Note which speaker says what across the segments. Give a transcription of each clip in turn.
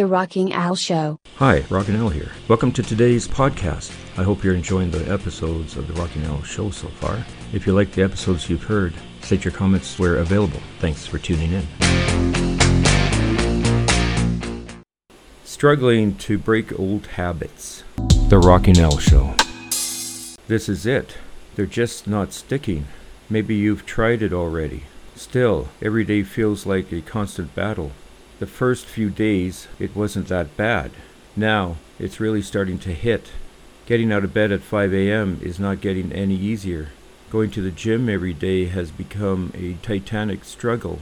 Speaker 1: The Rocking Al Show.
Speaker 2: Hi, Rockin' Al here. Welcome to today's podcast. I hope you're enjoying the episodes of the Rockin' Al Show so far. If you like the episodes you've heard, state your comments where available. Thanks for tuning in. Struggling to break old habits. The Rockin' Al Show. This is it. They're just not sticking. Maybe you've tried it already. Still, every day feels like a constant battle. The first few days, it wasn't that bad. Now, it's really starting to hit. Getting out of bed at 5 a.m. is not getting any easier. Going to the gym every day has become a titanic struggle.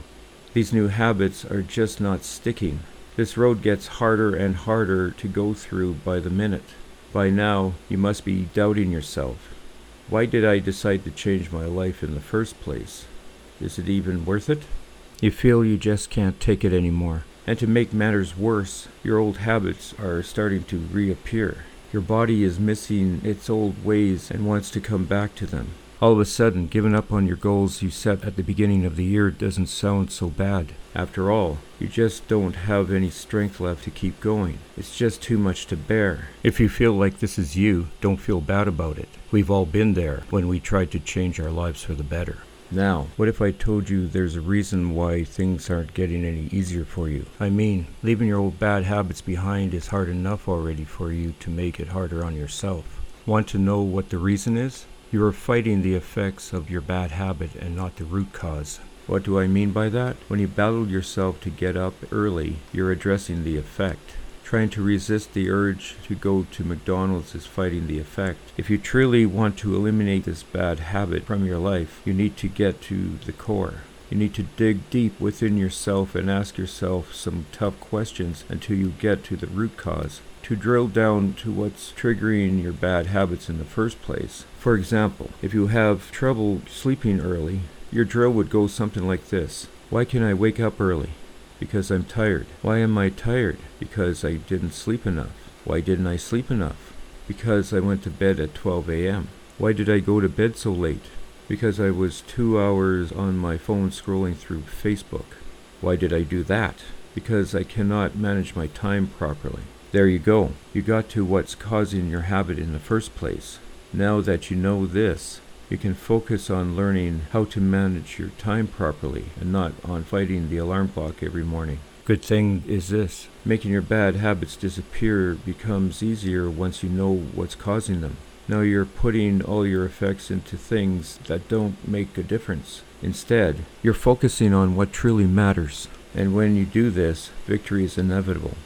Speaker 2: These new habits are just not sticking. This road gets harder and harder to go through by the minute. By now, you must be doubting yourself. Why did I decide to change my life in the first place? Is it even worth it? You feel you just can't take it anymore. And to make matters worse, your old habits are starting to reappear. Your body is missing its old ways and wants to come back to them. All of a sudden, giving up on your goals you set at the beginning of the year doesn't sound so bad. After all, you just don't have any strength left to keep going. It's just too much to bear. If you feel like this is you, don't feel bad about it. We've all been there when we tried to change our lives for the better. Now, what if I told you there's a reason why things aren't getting any easier for you? I mean, leaving your old bad habits behind is hard enough already for you to make it harder on yourself. Want to know what the reason is? You are fighting the effects of your bad habit and not the root cause. What do I mean by that? When you battle yourself to get up early, you're addressing the effect. Trying to resist the urge to go to McDonald's is fighting the effect. If you truly want to eliminate this bad habit from your life, you need to get to the core. You need to dig deep within yourself and ask yourself some tough questions until you get to the root cause. To drill down to what's triggering your bad habits in the first place. For example, if you have trouble sleeping early, your drill would go something like this Why can I wake up early? Because I'm tired. Why am I tired? Because I didn't sleep enough. Why didn't I sleep enough? Because I went to bed at 12 a.m. Why did I go to bed so late? Because I was two hours on my phone scrolling through Facebook. Why did I do that? Because I cannot manage my time properly. There you go. You got to what's causing your habit in the first place. Now that you know this, you can focus on learning how to manage your time properly and not on fighting the alarm clock every morning. Good thing is this making your bad habits disappear becomes easier once you know what's causing them. Now you're putting all your effects into things that don't make a difference. Instead, you're focusing on what truly matters. And when you do this, victory is inevitable.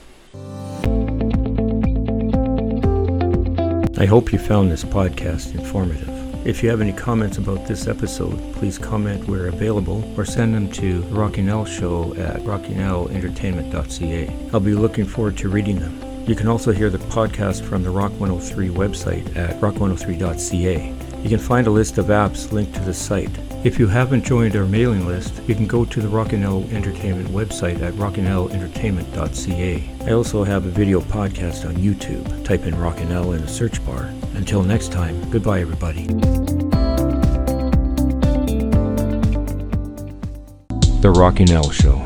Speaker 2: I hope you found this podcast informative. If you have any comments about this episode, please comment where available or send them to the Rocking Al Show at rockingalentertainment.ca. I'll be looking forward to reading them. You can also hear the podcast from the Rock 103 website at rock103.ca. You can find a list of apps linked to the site. If you haven't joined our mailing list, you can go to the Rockin' Al Entertainment website at rockingalentertainment.ca. I also have a video podcast on YouTube. Type in Rockin' Al in the search bar. Until next time, goodbye everybody. The Rockin' Al Show.